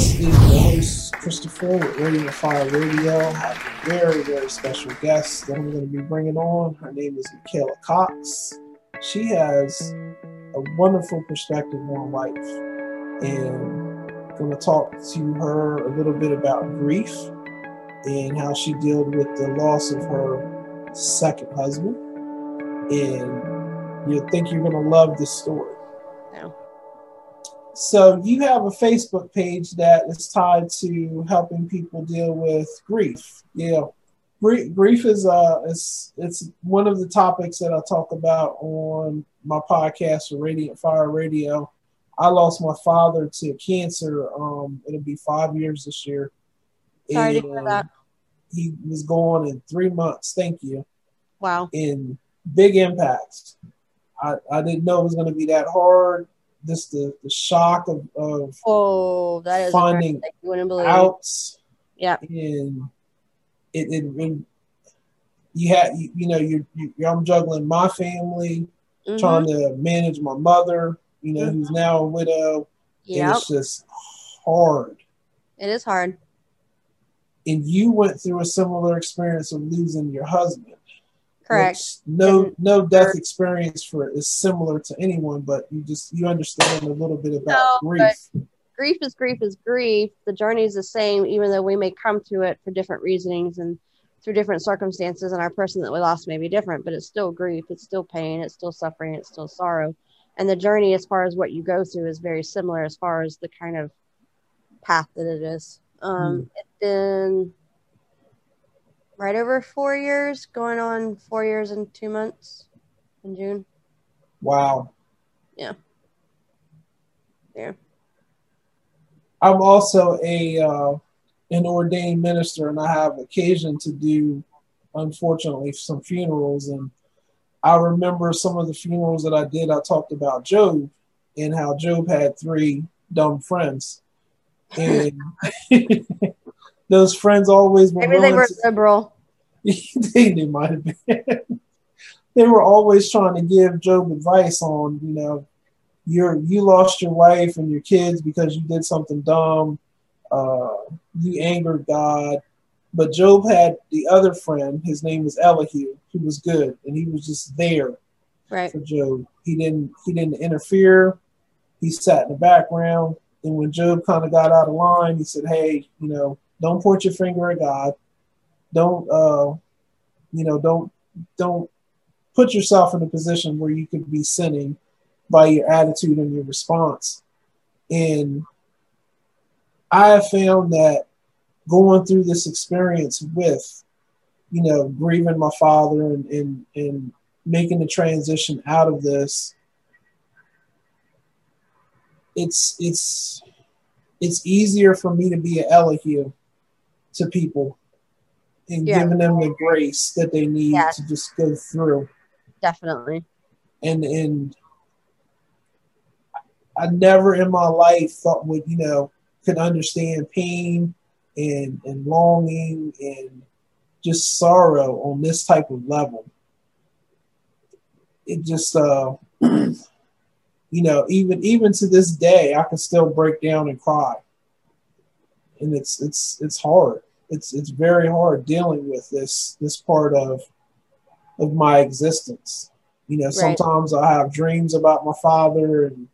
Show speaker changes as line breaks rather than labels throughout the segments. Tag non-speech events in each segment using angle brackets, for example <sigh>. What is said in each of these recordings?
This is your host, Christopher, with Radiant Fire Radio. I have a very, very special guest that I'm going to be bringing on. Her name is Michaela Cox. She has a wonderful perspective on life. And I'm going to talk to her a little bit about grief and how she dealt with the loss of her second husband. And you think you're going to love this story.
No.
So you have a Facebook page that is tied to helping people deal with grief. Yeah, grief, grief is uh, it's it's one of the topics that I talk about on my podcast, Radiant Fire Radio. I lost my father to cancer. Um, it'll be five years this year.
Sorry and, to hear that.
He was gone in three months. Thank you.
Wow.
In big impacts. I, I didn't know it was going to be that hard just the, the shock of, of
oh that is
finding out
yeah.
and it, it, it you had you, you know you, you I'm juggling my family mm-hmm. trying to manage my mother you know mm-hmm. who's now a widow
yeah
it's just hard.
It is hard.
And you went through a similar experience of losing your husband
Correct.
no no death experience for is similar to anyone, but you just you understand a little bit about
no,
grief.
Grief is grief is grief. The journey is the same, even though we may come to it for different reasonings and through different circumstances, and our person that we lost may be different, but it's still grief, it's still pain, it's still suffering, it's still sorrow. And the journey, as far as what you go through, is very similar as far as the kind of path that it is. Um, mm. It's been right over four years, going on four years and two months in June.
Wow.
Yeah. Yeah.
I'm also a uh, an ordained minister, and I have occasion to do, unfortunately, some funerals. And I remember some of the funerals that I did. I talked about Job and how Job had three dumb friends, <laughs> and <laughs> those friends always
were. Maybe they were to, <laughs> liberal.
they, they might have been. <laughs> they were always trying to give Job advice on, you know, you're you lost your wife and your kids because you did something dumb. Uh, you angered God. But Job had the other friend. His name was Elihu. He was good, and he was just there
right.
for Job. He didn't he didn't interfere. He sat in the background. And when Job kind of got out of line, he said, "Hey, you know, don't point your finger at God. Don't uh, you know, don't don't put yourself in a position where you could be sinning by your attitude and your response. And I have found that going through this experience with, you know, grieving my father and and, and making the transition out of this, it's it's it's easier for me to be an Elihu to people and yeah. giving them the grace that they need yeah. to just go through.
Definitely.
And and I never in my life thought would you know could understand pain and and longing and just sorrow on this type of level. It just uh <clears throat> you know even even to this day I can still break down and cry. And it's it's it's hard it's it's very hard dealing with this this part of of my existence. You know, right. sometimes I have dreams about my father, and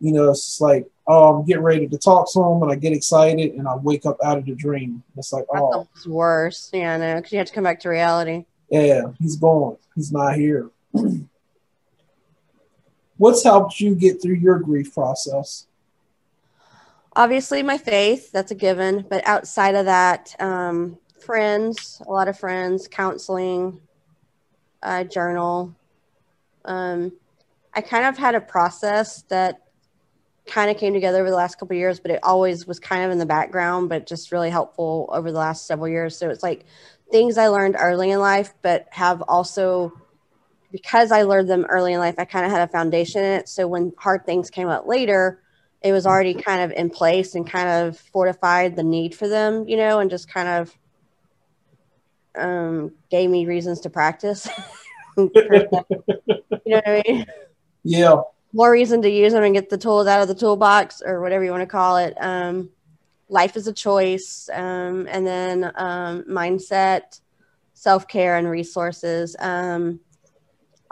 you know, it's like, oh, I'm getting ready to talk to him, and I get excited, and I wake up out of the dream. It's like,
That's oh, it's worse. Yeah, no, because you have to come back to reality.
Yeah, he's gone. He's not here. <clears throat> What's helped you get through your grief process?
Obviously my faith that's a given but outside of that um, friends a lot of friends counseling uh, journal. Um, i kind of had a process that kind of came together over the last couple years but it always was kind of in the background but just really helpful over the last several years. So it's like things i learned early in life but have also because i learned them early in life i kind of had a foundation in it. So when hard things came up later it was already kind of in place and kind of fortified the need for them, you know, and just kind of um, gave me reasons to practice. <laughs> you know what I mean?
Yeah.
More reason to use them and get the tools out of the toolbox or whatever you want to call it. Um, life is a choice, um, and then um, mindset, self care, and resources. Um,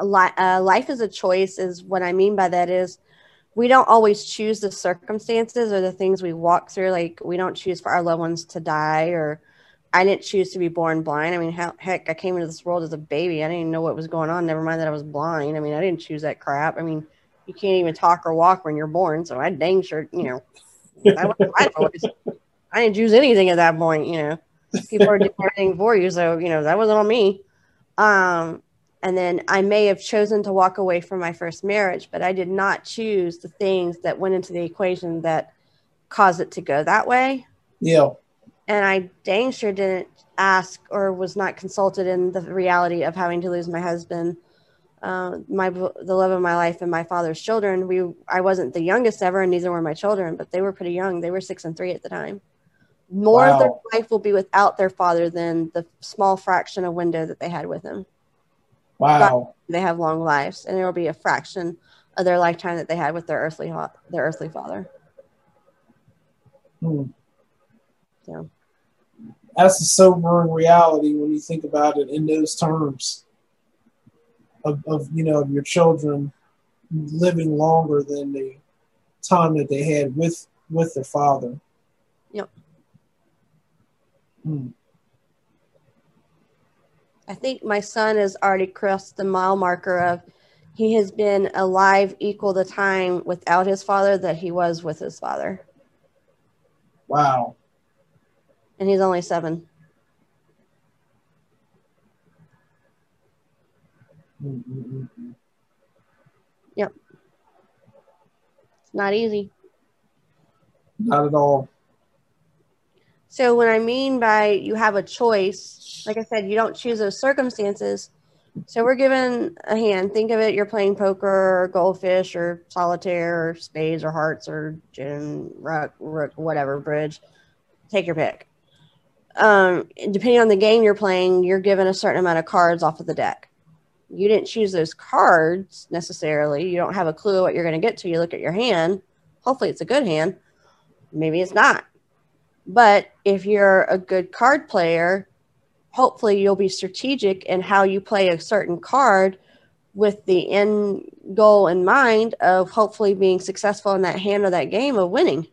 li- uh, life is a choice is what I mean by that is we don't always choose the circumstances or the things we walk through. Like we don't choose for our loved ones to die, or I didn't choose to be born blind. I mean, how, heck, I came into this world as a baby. I didn't even know what was going on. Never mind that I was blind. I mean, I didn't choose that crap. I mean, you can't even talk or walk when you're born. So I dang sure, you know, I, I didn't choose anything at that point. You know, people are doing everything for you. So you know that wasn't on me. Um, and then I may have chosen to walk away from my first marriage, but I did not choose the things that went into the equation that caused it to go that way.
Yeah.
And I dang sure didn't ask or was not consulted in the reality of having to lose my husband, uh, my the love of my life, and my father's children. We I wasn't the youngest ever, and neither were my children, but they were pretty young. They were six and three at the time. More wow. of their life will be without their father than the small fraction of window that they had with him.
Wow.
They have long lives, and it will be a fraction of their lifetime that they had with their earthly their earthly father.
Hmm. So. That's a sobering reality when you think about it in those terms of, of you know your children living longer than the time that they had with with their father.
Yep. Hmm. I think my son has already crossed the mile marker of he has been alive equal the time without his father that he was with his father.
Wow.
And he's only 7 mm-hmm. Yep. It's not easy.
Not at all.
So, what I mean by you have a choice, like I said, you don't choose those circumstances. So, we're given a hand. Think of it you're playing poker or goldfish or solitaire or spades or hearts or gin, rook, rook whatever, bridge. Take your pick. Um, depending on the game you're playing, you're given a certain amount of cards off of the deck. You didn't choose those cards necessarily. You don't have a clue what you're going to get to. You look at your hand. Hopefully, it's a good hand. Maybe it's not but if you're a good card player, hopefully you'll be strategic in how you play a certain card with the end goal in mind of hopefully being successful in that hand or that game of winning.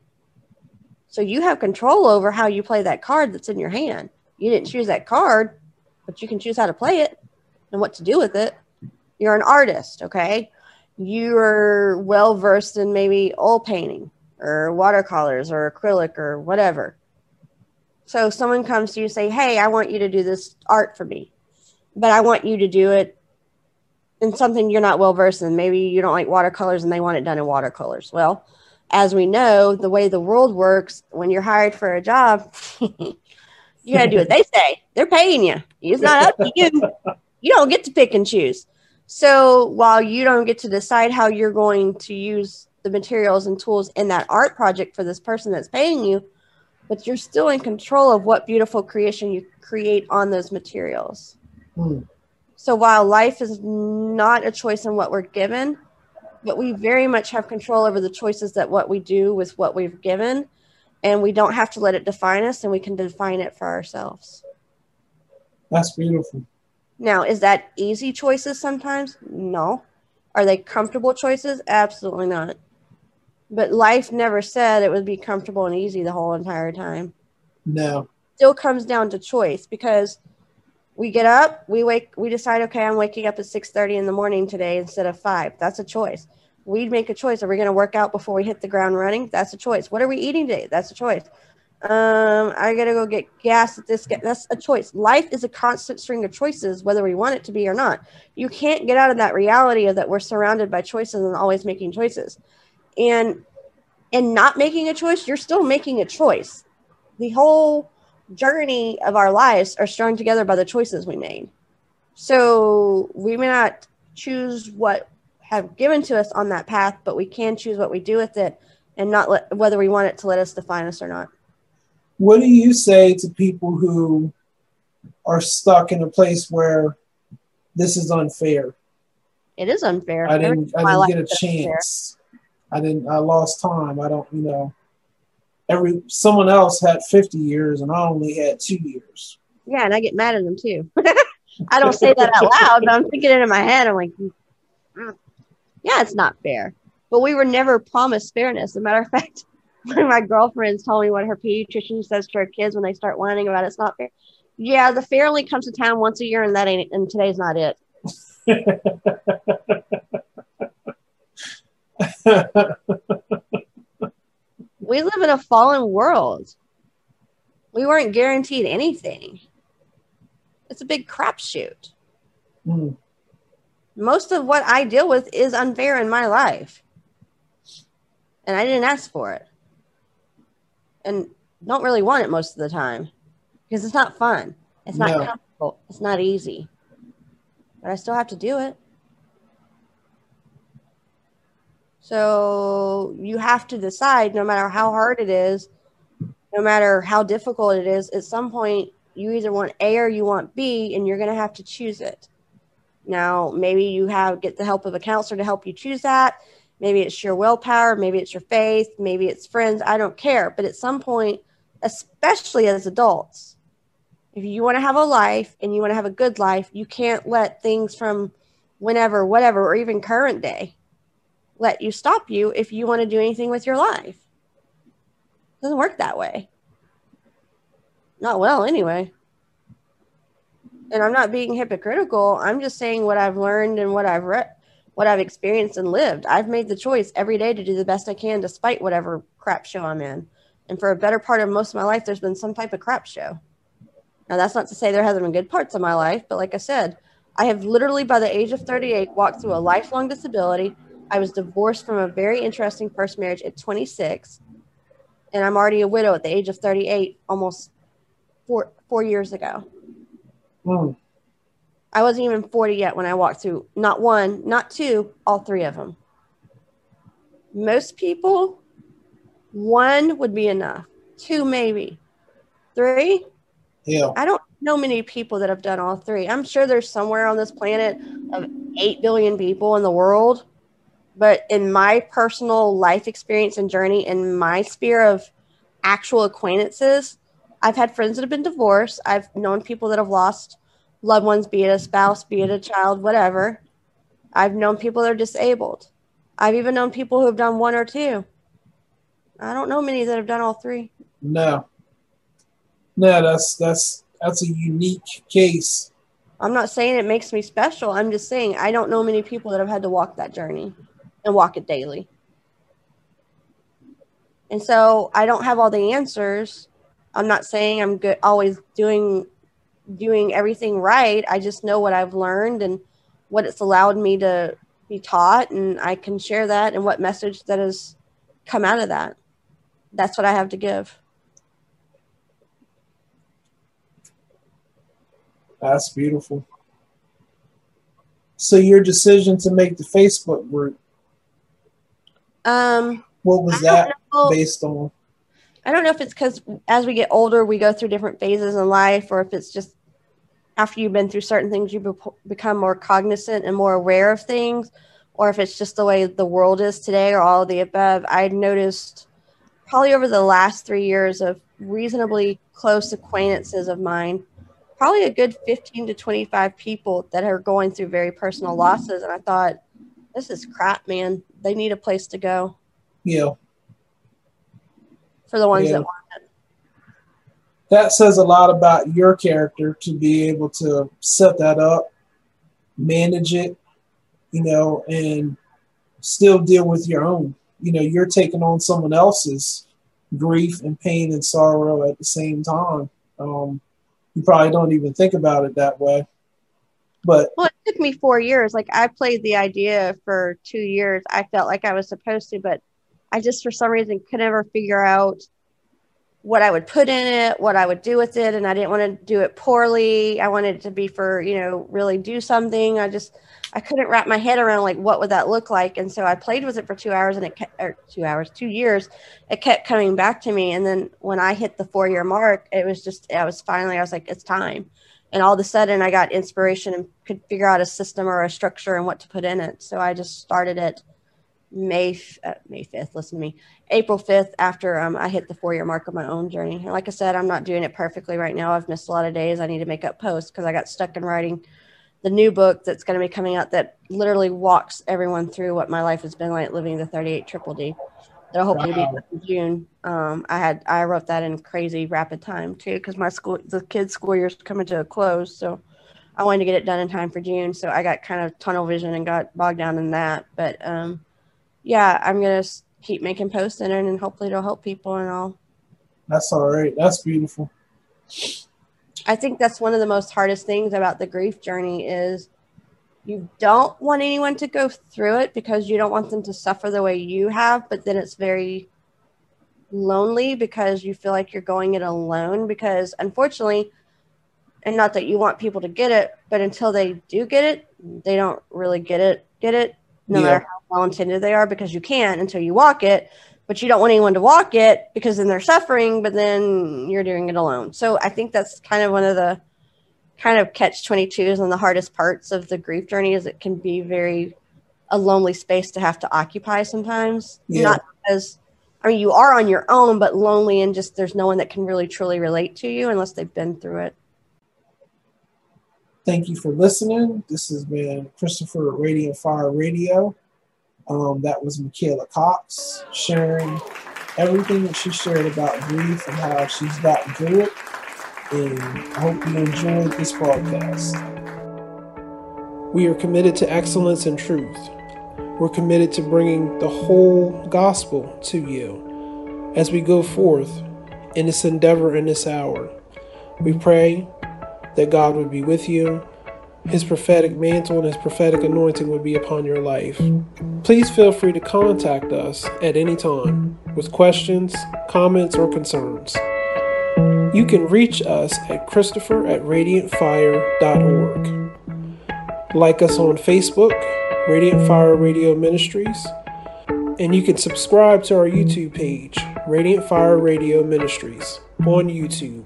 So you have control over how you play that card that's in your hand. You didn't choose that card, but you can choose how to play it and what to do with it. You're an artist, okay? You're well versed in maybe oil painting or watercolors or acrylic or whatever. So someone comes to you say, "Hey, I want you to do this art for me, but I want you to do it in something you're not well versed in. Maybe you don't like watercolors and they want it done in watercolors." Well, as we know, the way the world works, when you're hired for a job, <laughs> you got to do what they say. They're paying you. It's not up to you. You don't get to pick and choose. So while you don't get to decide how you're going to use the materials and tools in that art project for this person that's paying you, but you're still in control of what beautiful creation you create on those materials. Mm. So while life is not a choice in what we're given, but we very much have control over the choices that what we do with what we've given, and we don't have to let it define us, and we can define it for ourselves.
That's beautiful.
Now, is that easy choices sometimes? No. Are they comfortable choices? Absolutely not. But life never said it would be comfortable and easy the whole entire time.
No.
Still comes down to choice because we get up, we wake, we decide, okay, I'm waking up at 6:30 in the morning today instead of five. That's a choice. We'd make a choice. Are we going to work out before we hit the ground running? That's a choice. What are we eating today? That's a choice. Um, I gotta go get gas at this. That's a choice. Life is a constant string of choices, whether we want it to be or not. You can't get out of that reality of that we're surrounded by choices and always making choices and and not making a choice you're still making a choice. The whole journey of our lives are strung together by the choices we made. So we may not choose what have given to us on that path but we can choose what we do with it and not let whether we want it to let us define us or not.
What do you say to people who are stuck in a place where this is unfair?
It is unfair.
I didn't, I didn't get a chance I didn't. I lost time. I don't. You know. every someone else had 50 years and I only had two years.
Yeah, and I get mad at them too. <laughs> I don't say that out loud, but I'm thinking it in my head. I'm like, mm, yeah, it's not fair. But we were never promised fairness. As a matter of fact, <laughs> one of my girlfriends told me what her pediatrician says to her kids when they start whining about it's not fair. Yeah, the fair only comes to town once a year, and that ain't and today's not it. <laughs> we live in a fallen world. We weren't guaranteed anything. It's a big crapshoot. Mm. Most of what I deal with is unfair in my life. And I didn't ask for it. And don't really want it most of the time because it's not fun. It's not no. comfortable. It's not easy. But I still have to do it. So you have to decide no matter how hard it is, no matter how difficult it is, at some point you either want A or you want B, and you're going to have to choose it. Now, maybe you have get the help of a counselor to help you choose that. Maybe it's your willpower, maybe it's your faith, maybe it's friends. I don't care. But at some point, especially as adults, if you want to have a life and you want to have a good life, you can't let things from whenever, whatever, or even current day let you stop you if you want to do anything with your life. It doesn't work that way. Not well, anyway. And I'm not being hypocritical. I'm just saying what I've learned and what I've read, what I've experienced and lived. I've made the choice every day to do the best I can despite whatever crap show I'm in. And for a better part of most of my life, there's been some type of crap show. Now, that's not to say there hasn't been good parts of my life, but like I said, I have literally, by the age of 38, walked through a lifelong disability, I was divorced from a very interesting first marriage at 26, and I'm already a widow at the age of 38, almost four four years ago. Mm. I wasn't even 40 yet when I walked through not one, not two, all three of them. Most people, one would be enough, two maybe, three.
Yeah.
I don't know many people that have done all three. I'm sure there's somewhere on this planet of 8 billion people in the world but in my personal life experience and journey, in my sphere of actual acquaintances, I've had friends that have been divorced. I've known people that have lost loved ones, be it a spouse, be it a child, whatever. I've known people that are disabled. I've even known people who have done one or two. I don't know many that have done all three.
No. No, that's that's that's a unique case.
I'm not saying it makes me special. I'm just saying I don't know many people that have had to walk that journey and walk it daily. And so I don't have all the answers. I'm not saying I'm good always doing doing everything right. I just know what I've learned and what it's allowed me to be taught and I can share that and what message that has come out of that. That's what I have to give.
That's beautiful. So your decision to make the Facebook group
um,
what was that know, based on?
I don't know if it's because as we get older, we go through different phases in life, or if it's just after you've been through certain things, you be- become more cognizant and more aware of things, or if it's just the way the world is today, or all of the above. I noticed probably over the last three years of reasonably close acquaintances of mine, probably a good 15 to 25 people that are going through very personal losses. And I thought, this is crap, man. They need a place to go.
Yeah.
For the ones yeah. that want it.
That says a lot about your character to be able to set that up, manage it, you know, and still deal with your own. You know, you're taking on someone else's grief and pain and sorrow at the same time. Um, you probably don't even think about it that way. But
well, it took me four years. Like I played the idea for two years. I felt like I was supposed to, but I just for some reason could never figure out what I would put in it, what I would do with it, and I didn't want to do it poorly. I wanted it to be for you know really do something. I just I couldn't wrap my head around like what would that look like, and so I played with it for two hours, and it kept or two hours, two years. It kept coming back to me, and then when I hit the four year mark, it was just I was finally I was like it's time and all of a sudden I got inspiration and could figure out a system or a structure and what to put in it. So I just started it May uh, May fifth. Listen to me, April fifth. After um, I hit the four year mark of my own journey, and like I said, I'm not doing it perfectly right now. I've missed a lot of days. I need to make up posts because I got stuck in writing the new book that's going to be coming out that literally walks everyone through what my life has been like living the 38 triple D. That'll hopefully wow. be in June. Um, I had I wrote that in crazy rapid time too because my school the kids' school year's coming to a close, so I wanted to get it done in time for June. So I got kind of tunnel vision and got bogged down in that. But um, yeah, I'm gonna keep making posts in it, and hopefully it'll help people and all.
That's all right. That's beautiful.
I think that's one of the most hardest things about the grief journey is you don't want anyone to go through it because you don't want them to suffer the way you have, but then it's very lonely because you feel like you're going it alone because unfortunately and not that you want people to get it, but until they do get it, they don't really get it, get it, no yeah. matter how well intended they are, because you can't until you walk it. But you don't want anyone to walk it because then they're suffering, but then you're doing it alone. So I think that's kind of one of the kind of catch 22s and the hardest parts of the grief journey is it can be very a lonely space to have to occupy sometimes. Yeah. Not because I mean you are on your own, but lonely and just there's no one that can really truly relate to you unless they've been through it.
Thank you for listening. This has been Christopher Radiant Fire Radio. Um, that was Michaela Cox sharing everything that she shared about grief and how she's gotten through it. And I hope you enjoyed this broadcast. We are committed to excellence and truth. We're committed to bringing the whole gospel to you as we go forth in this endeavor in this hour. We pray that God would be with you, His prophetic mantle and His prophetic anointing would be upon your life. Please feel free to contact us at any time with questions, comments, or concerns. You can reach us at Christopher at radiantfire.org. Like us on Facebook, Radiant Fire Radio Ministries, and you can subscribe to our YouTube page, Radiant Fire Radio Ministries, on YouTube.